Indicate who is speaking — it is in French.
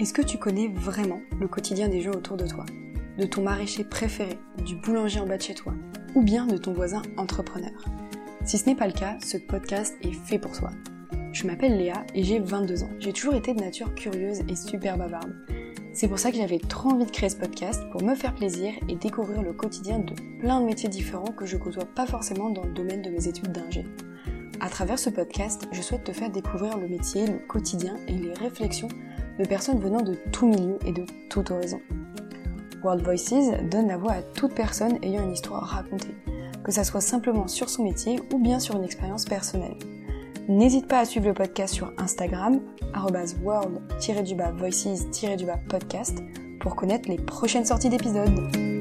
Speaker 1: Est-ce que tu connais vraiment le quotidien des gens autour de toi? De ton maraîcher préféré, du boulanger en bas de chez toi, ou bien de ton voisin entrepreneur? Si ce n'est pas le cas, ce podcast est fait pour toi. Je m'appelle Léa et j'ai 22 ans. J'ai toujours été de nature curieuse et super bavarde. C'est pour ça que j'avais trop envie de créer ce podcast pour me faire plaisir et découvrir le quotidien de plein de métiers différents que je côtoie pas forcément dans le domaine de mes études d'ingé. À travers ce podcast, je souhaite te faire découvrir le métier, le quotidien et les réflexions de personnes venant de tout milieu et de tout horizon. World Voices donne la voix à toute personne ayant une histoire à raconter, que ça soit simplement sur son métier ou bien sur une expérience personnelle. N'hésite pas à suivre le podcast sur Instagram, world-voices-podcast, pour connaître les prochaines sorties d'épisodes.